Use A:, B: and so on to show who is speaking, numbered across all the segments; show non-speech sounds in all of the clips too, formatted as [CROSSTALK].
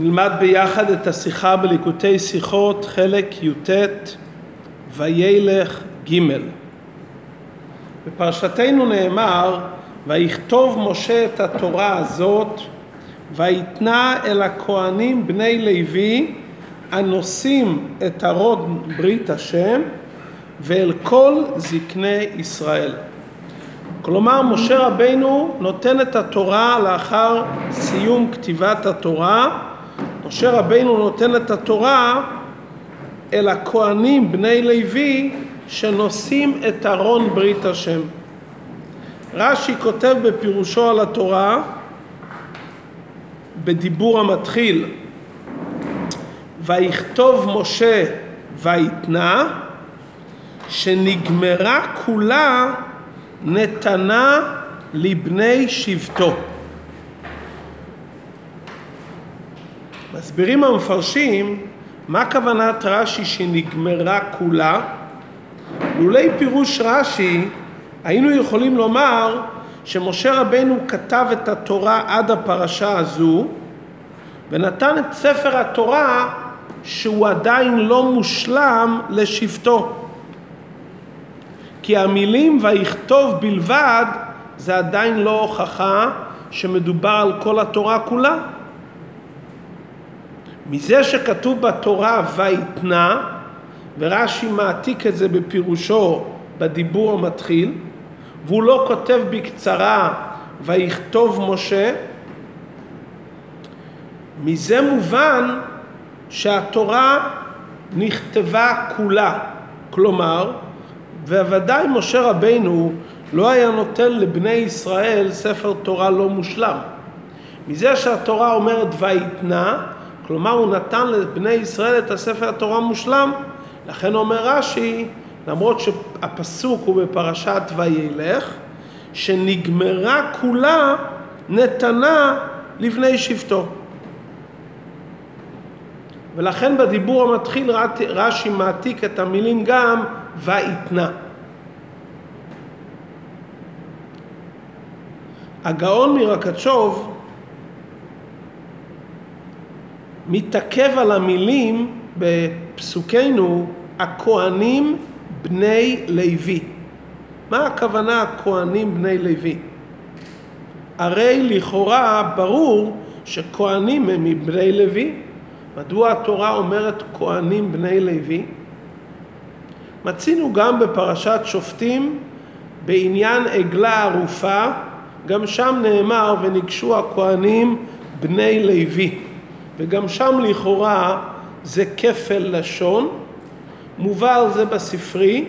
A: נלמד ביחד את השיחה בליקוטי שיחות, חלק י"ט, וילך ג'. בפרשתנו נאמר, ויכתוב משה את התורה הזאת, ויתנה אל הכהנים בני לוי, הנושאים את ארון ברית השם, ואל כל זקני ישראל. כלומר, משה רבינו נותן את התורה לאחר סיום כתיבת התורה. משה רבינו נותן את התורה אל הכהנים בני לוי שנושאים את ארון ברית השם. רש"י כותב בפירושו על התורה, בדיבור המתחיל, ויכתוב משה ויתנה, שנגמרה כולה נתנה לבני שבטו. מסבירים המפרשים מה כוונת רש"י שנגמרה כולה. לולי פירוש רש"י היינו יכולים לומר שמשה רבנו כתב את התורה עד הפרשה הזו ונתן את ספר התורה שהוא עדיין לא מושלם לשבטו. כי המילים ויכתוב בלבד זה עדיין לא הוכחה שמדובר על כל התורה כולה. מזה שכתוב בתורה ויתנה, ורש"י מעתיק את זה בפירושו בדיבור המתחיל, והוא לא כותב בקצרה ויכתוב משה, מזה מובן שהתורה נכתבה כולה, כלומר וודאי משה רבינו לא היה נותן לבני ישראל ספר תורה לא מושלם. מזה שהתורה אומרת ויתנה, כלומר הוא נתן לבני ישראל את הספר התורה מושלם, לכן אומר רש"י, למרות שהפסוק הוא בפרשת וילך, שנגמרה כולה נתנה לבני שבטו. ולכן בדיבור המתחיל רש"י מעתיק את המילים גם ויתנה. הגאון מרקצ'וב מתעכב על המילים בפסוקנו הכהנים בני לוי. מה הכוונה הכהנים בני לוי? הרי לכאורה ברור שכהנים הם מבני לוי. מדוע התורה אומרת כהנים בני לוי? מצינו גם בפרשת שופטים בעניין עגלה ערופה, גם שם נאמר וניגשו הכהנים בני לוי, וגם שם לכאורה זה כפל לשון, מובא על זה בספרי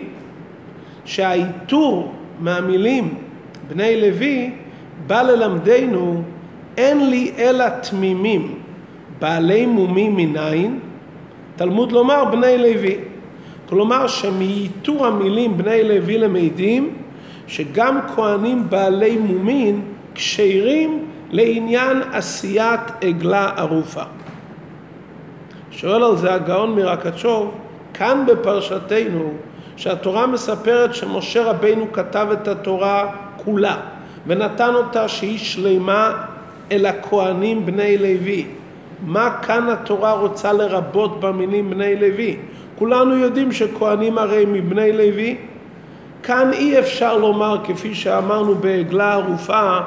A: שהאיתור מהמילים בני לוי בא ללמדנו אין לי אלא תמימים בעלי מומים מניין, תלמוד לומר בני לוי. כלומר שמאיתור המילים בני לוי למדים שגם כהנים בעלי מומין כשירים לעניין עשיית עגלה ערופה. שואל על זה הגאון מרקצ'וב, כאן בפרשתנו, שהתורה מספרת שמשה רבינו כתב את התורה כולה ונתן אותה שהיא שלמה אל הכהנים בני לוי. מה כאן התורה רוצה לרבות במילים בני לוי? כולנו יודעים שכהנים הרי מבני לוי. כאן אי אפשר לומר, כפי שאמרנו בעגלה ערופה,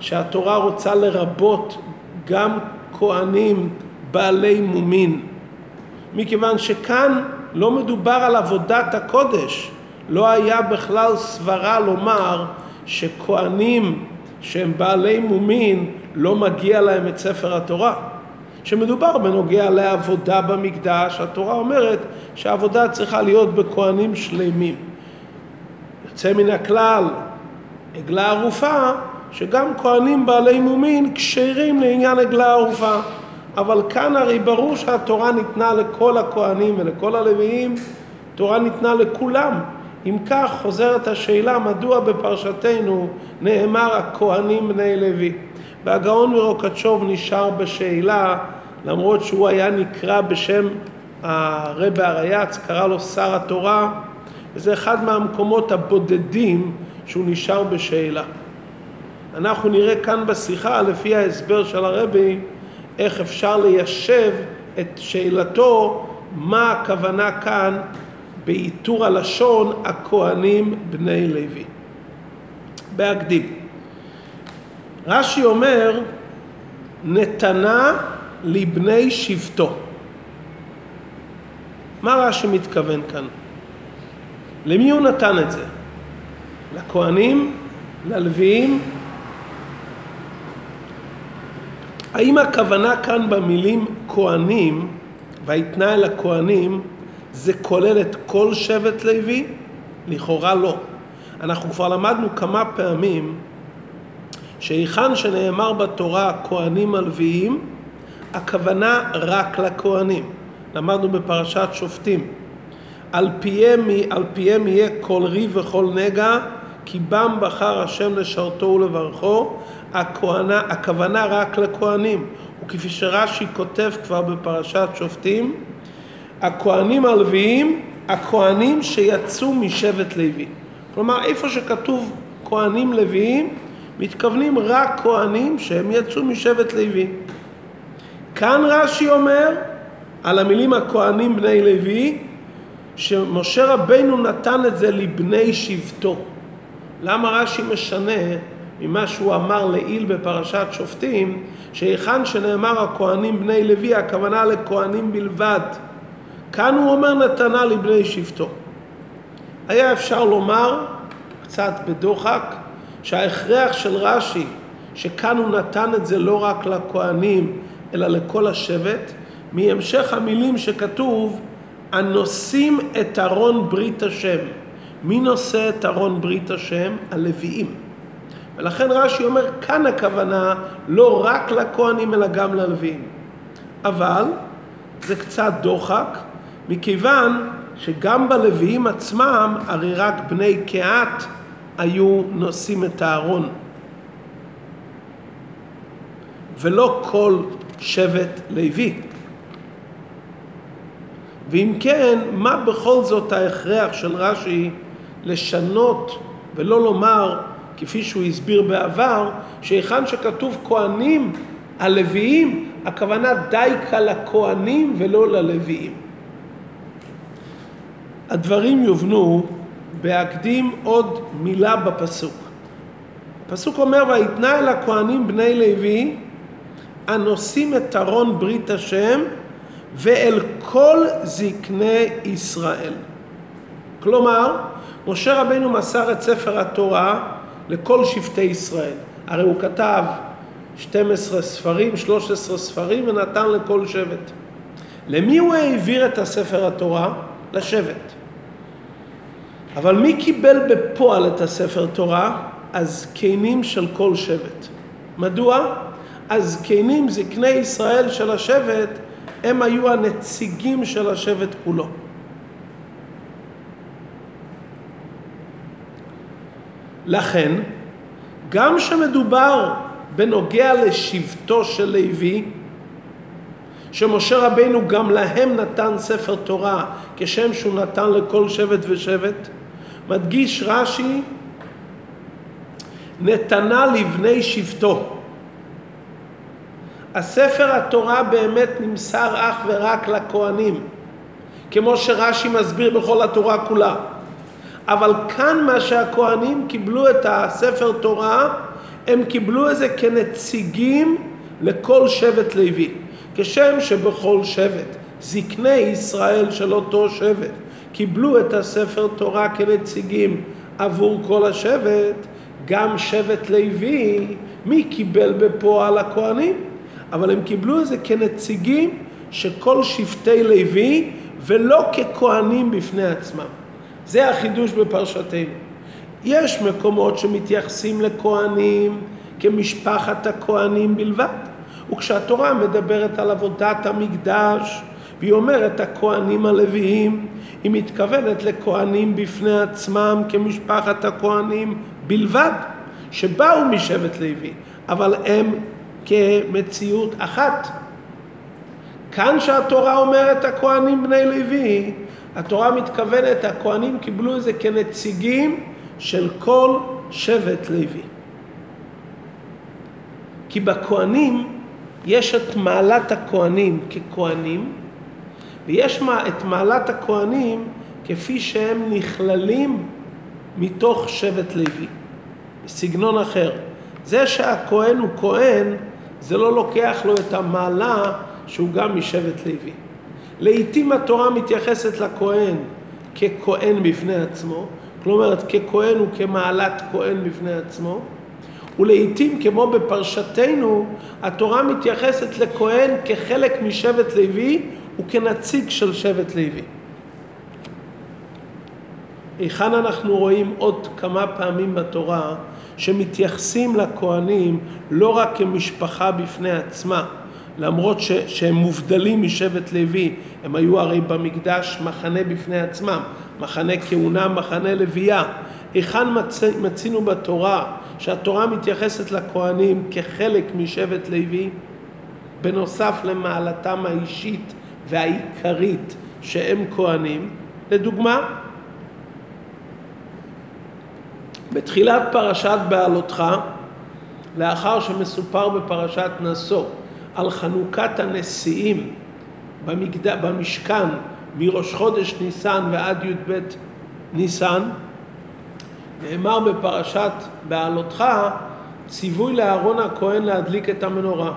A: שהתורה רוצה לרבות גם כהנים בעלי מומין. מכיוון שכאן לא מדובר על עבודת הקודש. לא היה בכלל סברה לומר שכהנים שהם בעלי מומין לא מגיע להם את ספר התורה. שמדובר בנוגע לעבודה במקדש, התורה אומרת שהעבודה צריכה להיות בכהנים שלמים. יוצא מן הכלל, עגלה ערופה, שגם כהנים בעלי מומין כשרים לעניין עגלה ערופה. אבל כאן הרי ברור שהתורה ניתנה לכל הכהנים ולכל הלוויים, תורה ניתנה לכולם. אם כך חוזרת השאלה מדוע בפרשתנו נאמר הכהנים בני לוי. והגאון מרוקצ'וב נשאר בשאלה למרות שהוא היה נקרא בשם הרבי הרייץ, קרא לו שר התורה, וזה אחד מהמקומות הבודדים שהוא נשאר בשאלה. אנחנו נראה כאן בשיחה, לפי ההסבר של הרבי, איך אפשר ליישב את שאלתו מה הכוונה כאן בעיטור הלשון הכהנים בני לוי. בהקדים. רש"י אומר, נתנה לבני שבטו. מה רש"י מתכוון כאן? למי הוא נתן את זה? לכהנים? ללוויים? האם הכוונה כאן במילים כהנים, ויתנה אל הכהנים, זה כולל את כל שבט לוי? לכאורה לא. אנחנו כבר למדנו כמה פעמים שהיכן שנאמר בתורה כהנים הלוויים, הכוונה רק לכהנים. למדנו בפרשת שופטים. על פיהם, על פיהם יהיה כל ריב וכל נגע, כי בם בחר השם לשרתו ולברכו, הכוונה, הכוונה רק לכהנים. וכפי שרש"י כותב כבר בפרשת שופטים, הכהנים הלוויים, הכהנים שיצאו משבט לוי. כלומר, איפה שכתוב כהנים לוויים, מתכוונים רק כהנים שהם יצאו משבט לוי. כאן רש"י אומר על המילים הכהנים בני לוי, שמשה רבנו נתן את זה לבני שבטו. למה רש"י משנה ממה שהוא אמר לעיל בפרשת שופטים, שהיכן שנאמר הכהנים בני לוי, הכוונה לכהנים בלבד. כאן הוא אומר נתנה לבני שבטו. היה אפשר לומר, קצת בדוחק, שההכרח של רש"י, שכאן הוא נתן את זה לא רק לכהנים, אלא לכל השבט, מהמשך המילים שכתוב, הנושאים את ארון ברית השם. מי נושא את ארון ברית השם? הלוויים. ולכן רש"י אומר, כאן הכוונה לא רק לכהנים אלא גם ללוויים. אבל זה קצת דוחק, מכיוון שגם בלוויים עצמם, הרי רק בני קהת היו נושאים את הארון. ולא כל שבט לוי. ואם כן, מה בכל זאת ההכרח של רש"י לשנות ולא לומר, כפי שהוא הסביר בעבר, שהיכן שכתוב כהנים הלוויים, הכוונה דייקה לכהנים ולא ללוויים. הדברים יובנו בהקדים עוד מילה בפסוק. הפסוק אומר, ויתנה אל הכהנים בני לוי הנושאים את ארון ברית השם ואל כל זקני ישראל. כלומר, משה רבנו מסר את ספר התורה לכל שבטי ישראל. הרי הוא כתב 12 ספרים, 13 ספרים ונתן לכל שבט. למי הוא העביר את הספר התורה? לשבט. אבל מי קיבל בפועל את הספר תורה? הזקנים של כל שבט. מדוע? הזקנים, זקני ישראל של השבט, הם היו הנציגים של השבט כולו. לכן, גם שמדובר בנוגע לשבטו של לוי, שמשה רבינו גם להם נתן ספר תורה כשם שהוא נתן לכל שבט ושבט, מדגיש רש"י, נתנה לבני שבטו. הספר התורה באמת נמסר אך ורק לכהנים, כמו שרש"י מסביר בכל התורה כולה. אבל כאן מה שהכהנים קיבלו את הספר תורה, הם קיבלו את זה כנציגים לכל שבט לוי. כשם שבכל שבט זקני ישראל של אותו שבט קיבלו את הספר תורה כנציגים עבור כל השבט, גם שבט לוי, מי קיבל בפועל הכהנים? אבל הם קיבלו את זה כנציגים של כל שבטי לוי ולא ככהנים בפני עצמם. זה החידוש בפרשתנו. יש מקומות שמתייחסים לכהנים כמשפחת הכהנים בלבד. וכשהתורה מדברת על עבודת המקדש, והיא אומרת הכהנים הלוויים, היא מתכוונת לכהנים בפני עצמם כמשפחת הכהנים בלבד, שבאו משבט לוי, אבל הם כמציאות אחת. כאן שהתורה אומרת הכהנים בני לוי, התורה מתכוונת, הכהנים קיבלו את זה כנציגים של כל שבט לוי. כי בכהנים יש את מעלת הכהנים ככהנים, ויש את מעלת הכהנים כפי שהם נכללים מתוך שבט לוי, בסגנון אחר. זה שהכהן הוא כהן, זה לא לוקח לו את המעלה שהוא גם משבט לוי. לעתים התורה מתייחסת לכהן ככהן בפני עצמו, כלומר ככהן וכמעלת כהן בפני עצמו, ולעיתים כמו בפרשתנו התורה מתייחסת לכהן כחלק משבט לוי וכנציג של שבט לוי. היכן אנחנו רואים עוד כמה פעמים בתורה שמתייחסים לכהנים לא רק כמשפחה בפני עצמה, למרות ש, שהם מובדלים משבט לוי, הם היו הרי במקדש מחנה בפני עצמם, מחנה כהונה, מחנה לוויה. היכן מצ... מצינו בתורה שהתורה מתייחסת לכהנים כחלק משבט לוי, בנוסף למעלתם האישית והעיקרית שהם כהנים? לדוגמה, בתחילת פרשת בעלותך, לאחר שמסופר בפרשת נשוא על חנוכת הנשיאים במקד... במשכן מראש חודש ניסן ועד י"ב ניסן, נאמר בפרשת בעלותך, ציווי לאהרון הכהן להדליק את המנורה.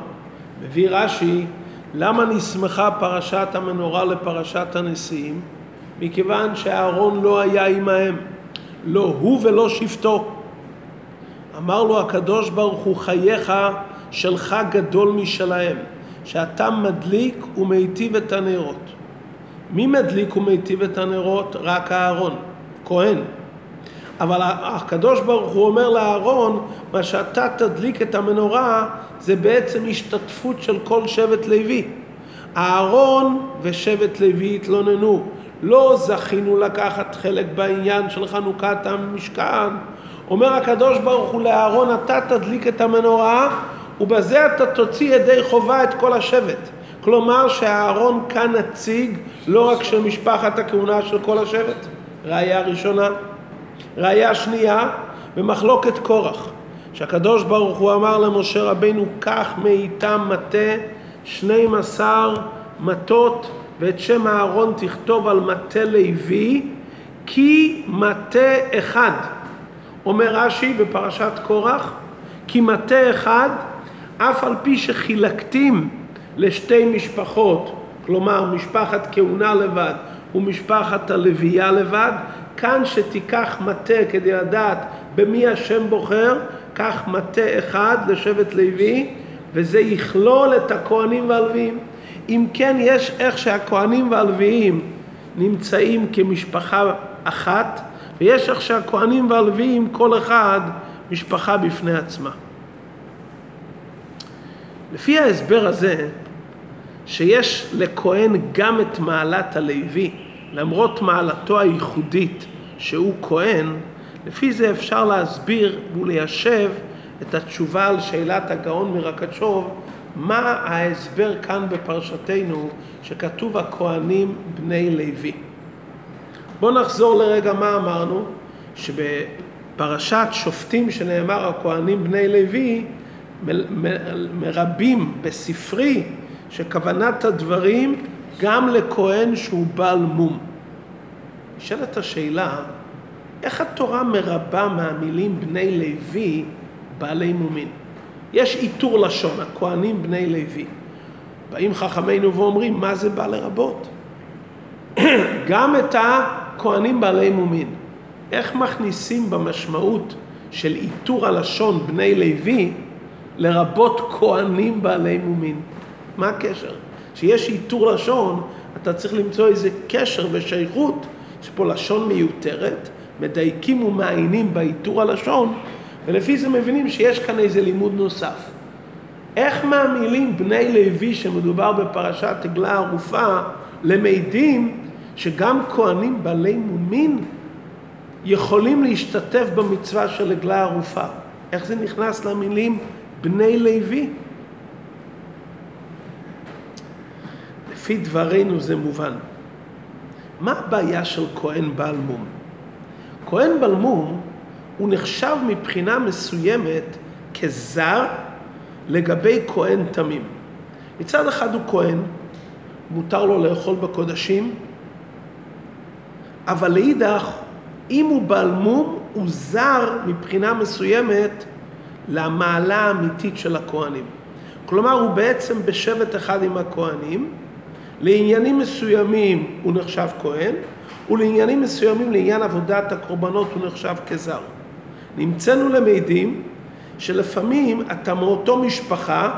A: מביא רש"י, למה נסמכה פרשת המנורה לפרשת הנשיאים? מכיוון שאהרון לא היה עמהם, לא הוא ולא שבטו. אמר לו הקדוש ברוך הוא חייך שלך גדול משלהם, שאתה מדליק ומיטיב את הנרות. מי מדליק ומיטיב את הנרות? רק אהרון, כהן. אבל הקדוש ברוך הוא אומר לאהרון, מה שאתה תדליק את המנורה זה בעצם השתתפות של כל שבט לוי. אהרון ושבט לוי התלוננו, לא זכינו לקחת חלק בעניין של חנוכת המשכן. אומר הקדוש ברוך הוא לאהרון, אתה תדליק את המנורה ובזה אתה תוציא ידי חובה את כל השבט. כלומר שאהרון כאן נציג לא רק של משפחת הכהונה של כל השבט. ראיה ראשונה. ראיה שנייה, במחלוקת קורח, שהקדוש ברוך הוא אמר למשה רבינו, קח מאיתם מטה, שנים עשר מטות, ואת שם אהרון תכתוב על מטה לוי, כי מטה אחד. אומר רש"י בפרשת קורח, כי מטה אחד, אף על פי שחילקתים לשתי משפחות, כלומר משפחת כהונה לבד ומשפחת הלוויה לבד, כאן שתיקח מטה כדי לדעת במי השם בוחר, קח מטה אחד לשבט לוי, וזה יכלול את הכהנים והלוויים. אם כן, יש איך שהכהנים והלוויים נמצאים כמשפחה אחת, ויש איך שהכהנים והלוויים, כל אחד משפחה בפני עצמה. לפי ההסבר הזה, שיש לכהן גם את מעלת הלוי, למרות מעלתו הייחודית שהוא כהן, לפי זה אפשר להסביר וליישב את התשובה על שאלת הגאון מרקצ'וב, מה ההסבר כאן בפרשתנו שכתוב הכהנים בני לוי. בואו נחזור לרגע מה אמרנו, שבפרשת שופטים שנאמר הכהנים בני לוי, מרבים בספרי שכוונת הדברים גם לכהן שהוא בעל מום. נשאלת השאלה, איך התורה מרבה מהמילים בני לוי בעלי מומין? יש עיטור לשון, הכהנים בני לוי. באים חכמינו ואומרים, מה זה בא לרבות? [CLEARS THROAT] גם את הכהנים בעלי מומין. איך מכניסים במשמעות של עיטור הלשון בני לוי לרבות כהנים בעלי מומין? מה הקשר? כשיש עיטור לשון, אתה צריך למצוא איזה קשר ושייכות, יש פה לשון מיותרת, מדייקים ומעיינים בעיטור הלשון, ולפי זה מבינים שיש כאן איזה לימוד נוסף. איך מהמילים בני לוי שמדובר בפרשת עגלה ערופה למדים שגם כהנים בעלי מומין יכולים להשתתף במצווה של עגלה ערופה? איך זה נכנס למילים בני לוי? לפי דברינו זה מובן. מה הבעיה של כהן בעל מום? כהן בעל מום הוא נחשב מבחינה מסוימת כזר לגבי כהן תמים. מצד אחד הוא כהן, מותר לו לאכול בקודשים, אבל לאידך, אם הוא בעל מום, הוא זר מבחינה מסוימת למעלה האמיתית של הכהנים. כלומר, הוא בעצם בשבט אחד עם הכהנים, לעניינים מסוימים הוא נחשב כהן, ולעניינים מסוימים, לעניין עבודת הקורבנות, הוא נחשב כזר. נמצאנו למדים שלפעמים אתה מאותו משפחה,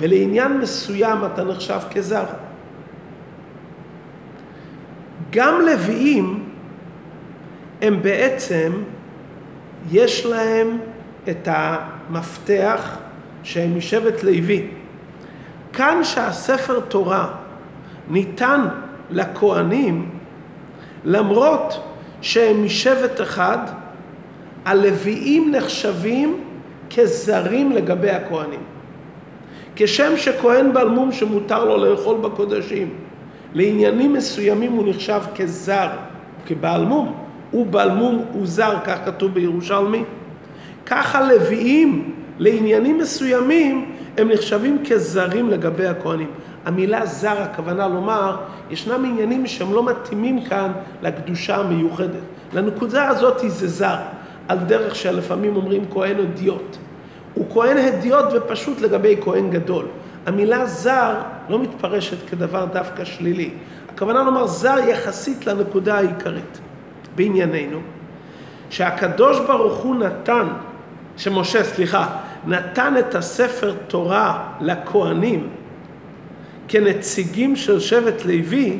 A: ולעניין מסוים אתה נחשב כזר. גם לוויים הם בעצם, יש להם את המפתח שהם משבט לוי. כאן שהספר תורה ניתן לכהנים, למרות שהם משבט אחד, הלוויים נחשבים כזרים לגבי הכהנים. כשם שכהן בעל מום שמותר לו לאכול בקודשים, לעניינים מסוימים הוא נחשב כזר, כבעל מום, הוא בעל מום, הוא זר, כך כתוב בירושלמי. ככה לוויים לעניינים מסוימים הם נחשבים כזרים לגבי הכהנים. המילה זר, הכוונה לומר, ישנם עניינים שהם לא מתאימים כאן לקדושה המיוחדת. לנקודה הזאת זה זר, על דרך שלפעמים אומרים כהן הדיוט. הוא כהן הדיוט ופשוט לגבי כהן גדול. המילה זר לא מתפרשת כדבר דווקא שלילי. הכוונה לומר זר יחסית לנקודה העיקרית בענייננו, שהקדוש ברוך הוא נתן, שמשה, סליחה, נתן את הספר תורה לכהנים כנציגים של שבט לוי,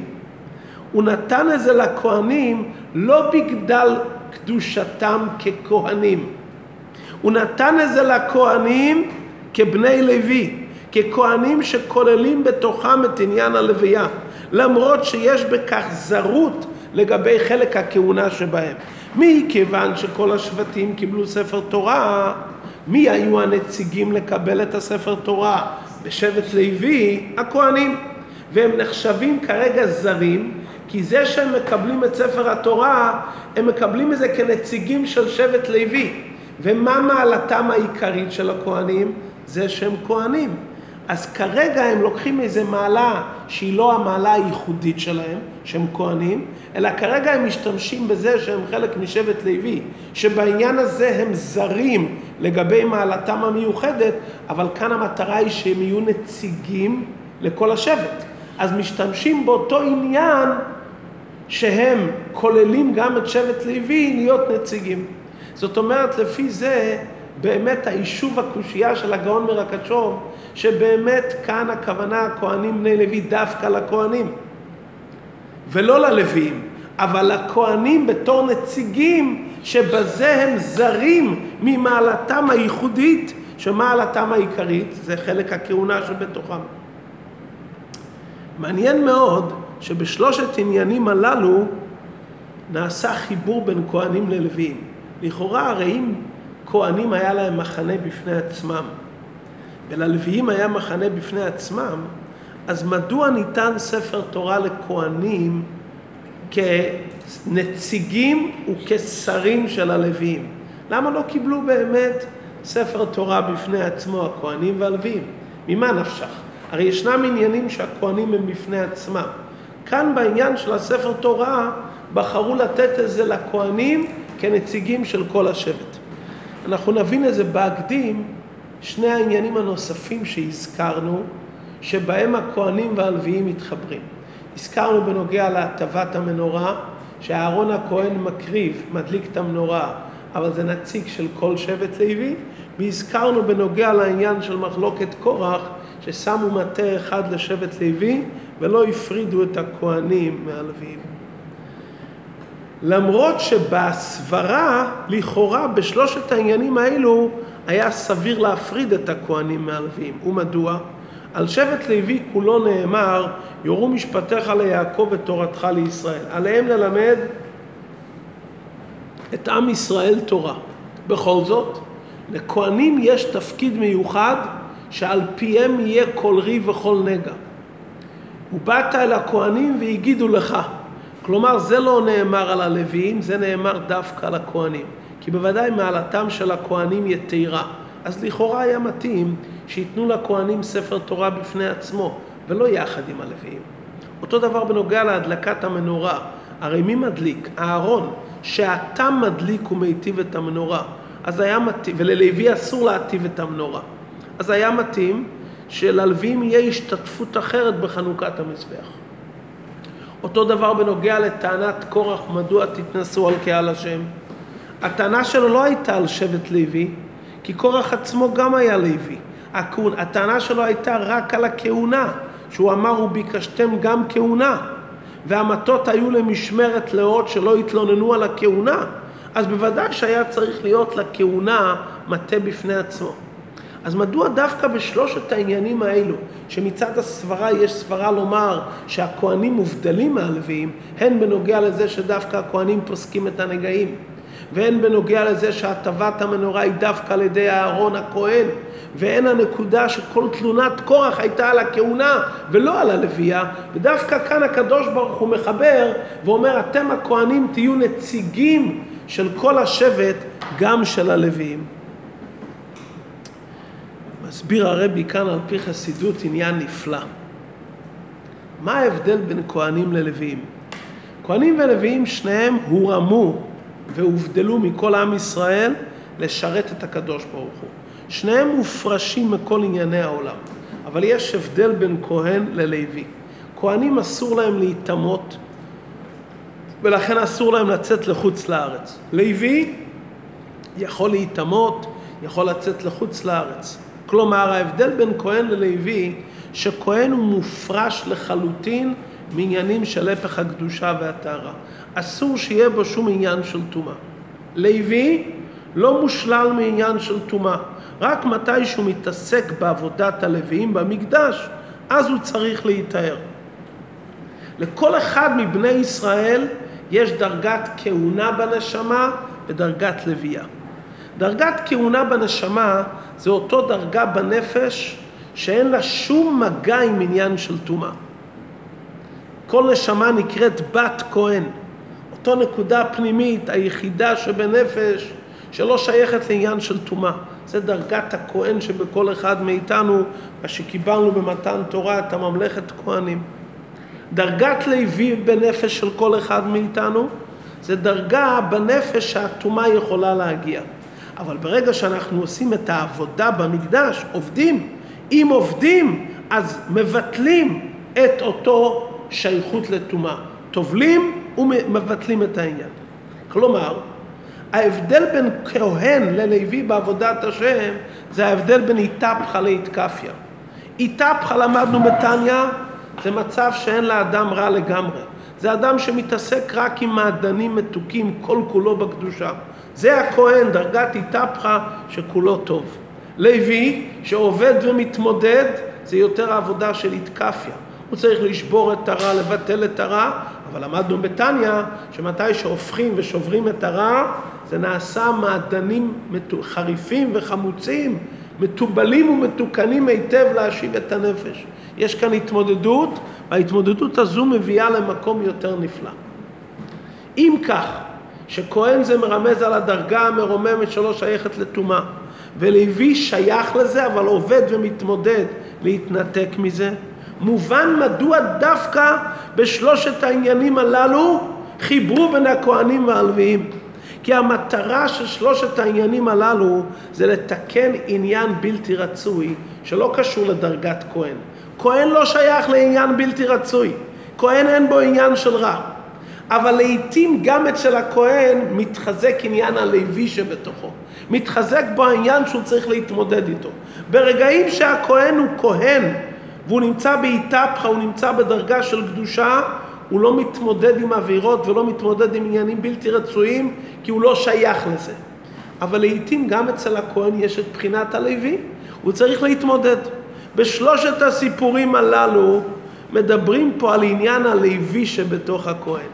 A: הוא נתן את זה לכהנים לא בגלל קדושתם ככהנים, הוא נתן את זה לכהנים כבני לוי, ככהנים שכוללים בתוכם את עניין הלוויה, למרות שיש בכך זרות לגבי חלק הכהונה שבהם. מכיוון שכל השבטים קיבלו ספר תורה, מי היו הנציגים לקבל את הספר תורה? בשבט לוי, הכהנים. והם נחשבים כרגע זרים, כי זה שהם מקבלים את ספר התורה, הם מקבלים את זה כנציגים של שבט לוי. ומה מעלתם העיקרית של הכהנים? זה שהם כהנים. אז כרגע הם לוקחים איזה מעלה שהיא לא המעלה הייחודית שלהם, שהם כהנים, אלא כרגע הם משתמשים בזה שהם חלק משבט לוי, שבעניין הזה הם זרים לגבי מעלתם המיוחדת, אבל כאן המטרה היא שהם יהיו נציגים לכל השבט. אז משתמשים באותו עניין שהם כוללים גם את שבט לוי להיות נציגים. זאת אומרת, לפי זה באמת היישוב הקושייה של הגאון מרקצ'וב, שבאמת כאן הכוונה הכהנים בני לוי דווקא לכהנים, ולא ללוויים, אבל לכהנים בתור נציגים שבזה הם זרים ממעלתם הייחודית, שמעלתם העיקרית זה חלק הכהונה שבתוכם. מעניין מאוד שבשלושת עניינים הללו נעשה חיבור בין כהנים ללוויים. לכאורה הרי אם כהנים היה להם מחנה בפני עצמם, וללוויים היה מחנה בפני עצמם, אז מדוע ניתן ספר תורה לכהנים כנציגים וכשרים של הלוויים? למה לא קיבלו באמת ספר תורה בפני עצמו, הכהנים והלוויים? ממה נפשך? הרי ישנם עניינים שהכהנים הם בפני עצמם. כאן בעניין של הספר תורה בחרו לתת את זה לכהנים כנציגים של כל השבט. אנחנו נבין את זה בהקדים, שני העניינים הנוספים שהזכרנו, שבהם הכהנים והלוויים מתחברים. הזכרנו בנוגע להטבת המנורה, שאהרון הכהן מקריב, מדליק את המנורה, אבל זה נציג של כל שבט לוי, והזכרנו בנוגע לעניין של מחלוקת קורח, ששמו מטה אחד לשבט לוי ולא הפרידו את הכהנים מהלוויים. למרות שבסברה, לכאורה, בשלושת העניינים האלו, היה סביר להפריד את הכהנים מהלוויים. ומדוע? על שבט לוי כולו נאמר, יורו משפטיך ליעקב ותורתך לישראל. עליהם ללמד את עם ישראל תורה. בכל זאת, לכהנים יש תפקיד מיוחד שעל פיהם יהיה כל ריב וכל נגע. ובאת אל הכהנים והגידו לך. כלומר, זה לא נאמר על הלוויים, זה נאמר דווקא על הכהנים. כי בוודאי מעלתם של הכהנים יתרה. אז לכאורה היה מתאים שייתנו לכהנים ספר תורה בפני עצמו, ולא יחד עם הלוויים. אותו דבר בנוגע להדלקת המנורה. הרי מי מדליק? אהרון, שאתה מדליק ומיטיב את המנורה. אז היה מתאים, וללוי אסור להטיב את המנורה. אז היה מתאים שללווים יהיה השתתפות אחרת בחנוכת המזבח. אותו דבר בנוגע לטענת קורח, מדוע תתנסו על קהל השם. הטענה שלו לא הייתה על שבט לוי, כי קורח עצמו גם היה לוי. הטענה שלו הייתה רק על הכהונה, שהוא אמר וביקשתם גם כהונה, והמטות היו למשמרת לאות שלא התלוננו על הכהונה, אז בוודאי שהיה צריך להיות לכהונה מטה בפני עצמו. אז מדוע דווקא בשלושת העניינים האלו, שמצד הסברה יש סברה לומר שהכהנים מובדלים מהלוויים, הן בנוגע לזה שדווקא הכהנים פוסקים את הנגעים, והן בנוגע לזה שהטבת המנורה היא דווקא על ידי אהרון הכהן, והן הנקודה שכל תלונת קורח הייתה על הכהונה ולא על הלוויה, ודווקא כאן הקדוש ברוך הוא מחבר ואומר אתם הכהנים תהיו נציגים של כל השבט, גם של הלוויים. מסביר הרבי כאן על פי חסידות עניין נפלא. מה ההבדל בין כהנים ללוויים? כהנים ולוויים שניהם הורמו והובדלו מכל עם ישראל לשרת את הקדוש ברוך הוא. שניהם מופרשים מכל ענייני העולם, אבל יש הבדל בין כהן ללוי. כהנים אסור להם להיטמות ולכן אסור להם לצאת לחוץ לארץ. לוי יכול להיטמות, יכול לצאת לחוץ לארץ. כלומר, ההבדל בין כהן ללוי, שכהן הוא מופרש לחלוטין מעניינים של הפך הקדושה והטהרה. אסור שיהיה בו שום עניין של טומאה. לוי לא מושלל מעניין של טומאה. רק מתי שהוא מתעסק בעבודת הלוויים במקדש, אז הוא צריך להיטהר. לכל אחד מבני ישראל יש דרגת כהונה בנשמה ודרגת לוויה. דרגת כהונה בנשמה זה אותו דרגה בנפש שאין לה שום מגע עם עניין של טומאה. כל נשמה נקראת בת כהן, אותו נקודה פנימית היחידה שבנפש שלא שייכת לעניין של טומאה. זה דרגת הכהן שבכל אחד מאיתנו, מה שקיבלנו במתן תורה, את הממלכת כהנים. דרגת לוי בנפש של כל אחד מאיתנו, זה דרגה בנפש שהטומאה יכולה להגיע. אבל ברגע שאנחנו עושים את העבודה במקדש, עובדים, אם עובדים, אז מבטלים את אותו שייכות לטומאה. טובלים ומבטלים את העניין. כלומר, ההבדל בין כהן ללוי בעבודת השם זה ההבדל בין איתפחה לאיתקפיה. איתפחה למדנו בתניא זה מצב שאין לאדם רע לגמרי. זה אדם שמתעסק רק עם מעדנים מתוקים כל כולו בקדושה. זה הכהן, דרגת איתפחה שכולו טוב. לוי שעובד ומתמודד זה יותר העבודה של איתקפיה. הוא צריך לשבור את הרע, לבטל את הרע, אבל למדנו בתניא שמתי שהופכים ושוברים את הרע זה נעשה מעדנים חריפים וחמוצים, מתובלים ומתוקנים היטב להשיב את הנפש. יש כאן התמודדות, וההתמודדות הזו מביאה למקום יותר נפלא. אם כך, שכהן זה מרמז על הדרגה המרוממת שלא שייכת לטומאה, ולוי שייך לזה אבל עובד ומתמודד להתנתק מזה, מובן מדוע דווקא בשלושת העניינים הללו חיברו בין הכהנים והלוויים. כי המטרה של שלושת העניינים הללו זה לתקן עניין בלתי רצוי שלא קשור לדרגת כהן. כהן לא שייך לעניין בלתי רצוי, כהן אין בו עניין של רע. אבל לעיתים גם אצל הכהן מתחזק עניין הלוי שבתוכו. מתחזק בו העניין שהוא צריך להתמודד איתו. ברגעים שהכהן הוא כהן והוא נמצא באיתפחה, הוא נמצא בדרגה של קדושה, הוא לא מתמודד עם עבירות ולא מתמודד עם עניינים בלתי רצויים, כי הוא לא שייך לזה. אבל לעיתים גם אצל הכהן יש את בחינת הלוי, הוא צריך להתמודד. בשלושת הסיפורים הללו מדברים פה על עניין הלוי שבתוך הכהן.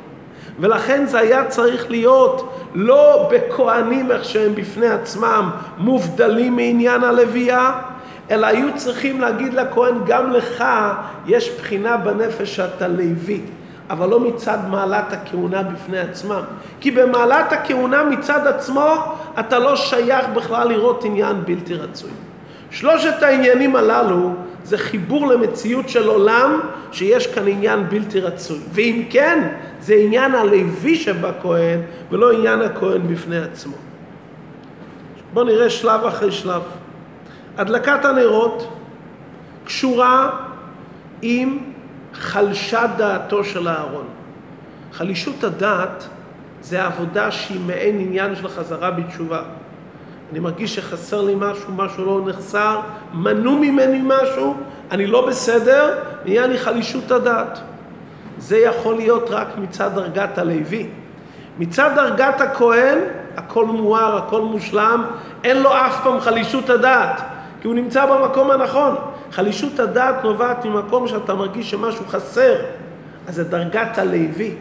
A: ולכן זה היה צריך להיות לא בכהנים איך שהם בפני עצמם מובדלים מעניין הלוויה, אלא היו צריכים להגיד לכהן, גם לך יש בחינה בנפש שאתה לוי. אבל לא מצד מעלת הכהונה בפני עצמם. כי במעלת הכהונה מצד עצמו אתה לא שייך בכלל לראות עניין בלתי רצוי. שלושת העניינים הללו זה חיבור למציאות של עולם שיש כאן עניין בלתי רצוי. ואם כן, זה עניין הלוי שבכהן ולא עניין הכהן בפני עצמו. בואו נראה שלב אחרי שלב. הדלקת הנרות קשורה עם חלשת דעתו של אהרון. חלישות הדעת זה עבודה שהיא מעין עניין של חזרה בתשובה. אני מרגיש שחסר לי משהו, משהו לא נחסר, מנעו ממני משהו, אני לא בסדר, נהיה לי חלישות הדעת. זה יכול להיות רק מצד דרגת הלוי. מצד דרגת הכהן, הכל מואר, הכל מושלם, אין לו אף פעם חלישות הדעת, כי הוא נמצא במקום הנכון. חלישות הדעת נובעת ממקום שאתה מרגיש שמשהו חסר, אז זה דרגת הלוי.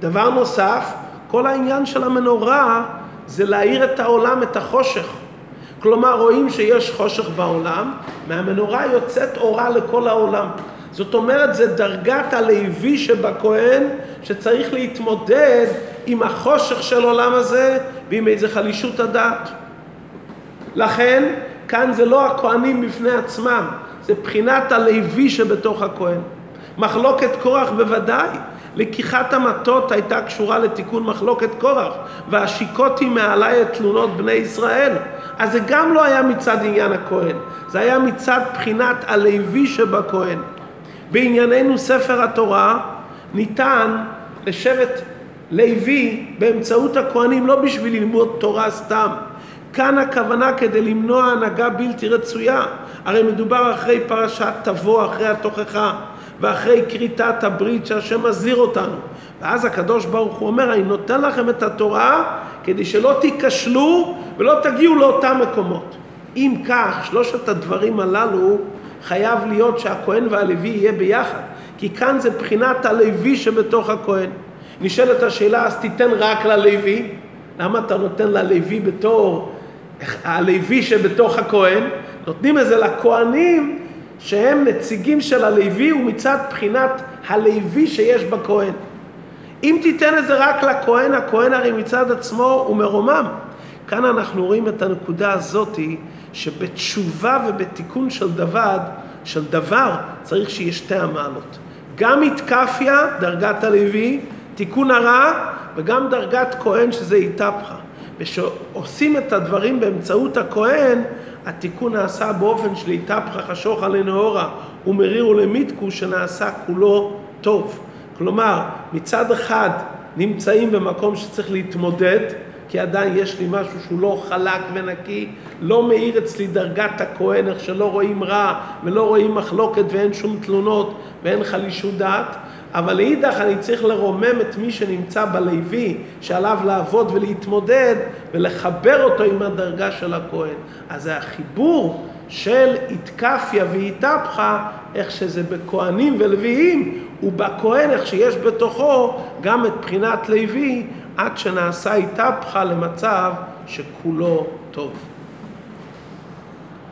A: דבר נוסף, כל העניין של המנורה זה להאיר את העולם, את החושך. כלומר, רואים שיש חושך בעולם, מהמנורה יוצאת אורה לכל העולם. זאת אומרת, זה דרגת הלוי שבכהן, שצריך להתמודד עם החושך של עולם הזה ועם איזה חלישות הדעת. לכן, כאן זה לא הכהנים בפני עצמם, זה בחינת הלוי שבתוך הכהן. מחלוקת קורח בוודאי. לקיחת המטות הייתה קשורה לתיקון מחלוקת קורח, והשיקותי מעלי את תלונות בני ישראל. אז זה גם לא היה מצד עניין הכהן, זה היה מצד בחינת הלוי שבכהן. בענייננו ספר התורה ניתן לשבט לוי באמצעות הכהנים לא בשביל ללמוד תורה סתם. כאן הכוונה כדי למנוע הנהגה בלתי רצויה. הרי מדובר אחרי פרשת תבוא, אחרי התוכחה. ואחרי כריתת הברית שהשם מזהיר אותנו. ואז הקדוש ברוך הוא אומר, אני נותן לכם את התורה כדי שלא תיכשלו ולא תגיעו לאותם מקומות. אם כך, שלושת הדברים הללו חייב להיות שהכהן והלוי יהיה ביחד, כי כאן זה בחינת הלוי שבתוך הכהן. נשאלת השאלה, אז תיתן רק ללוי? למה אתה נותן ללוי בתור הלוי שבתוך הכהן? נותנים את זה לכהנים שהם נציגים של הלוי ומצד בחינת הלוי שיש בכהן. אם תיתן את זה רק לכהן, הכהן הרי מצד עצמו הוא מרומם. כאן אנחנו רואים את הנקודה הזאתי שבתשובה ובתיקון של דבר, של דבר צריך שיהיה שתי המעלות. גם התקפיה, דרגת הלוי, תיקון הרע, וגם דרגת כהן שזה איתפחה. ושעושים את הדברים באמצעות הכהן, התיקון נעשה באופן של איתפחה חשוכה לנאורה ומרירו למיתקו שנעשה כולו טוב. כלומר, מצד אחד נמצאים במקום שצריך להתמודד, כי עדיין יש לי משהו שהוא לא חלק ונקי, לא מאיר אצלי דרגת הכהן, איך שלא רואים רע ולא רואים מחלוקת ואין שום תלונות ואין חלישות דעת, אבל לאידך אני צריך לרומם את מי שנמצא בלוי, שעליו לעבוד ולהתמודד ולחבר אותו עם הדרגה של הכהן. אז זה החיבור של איתקפיה ואיתפחה, איך שזה בכהנים ולוויים, ובכהן איך שיש בתוכו גם את בחינת לוי, עד שנעשה איתפחה למצב שכולו טוב.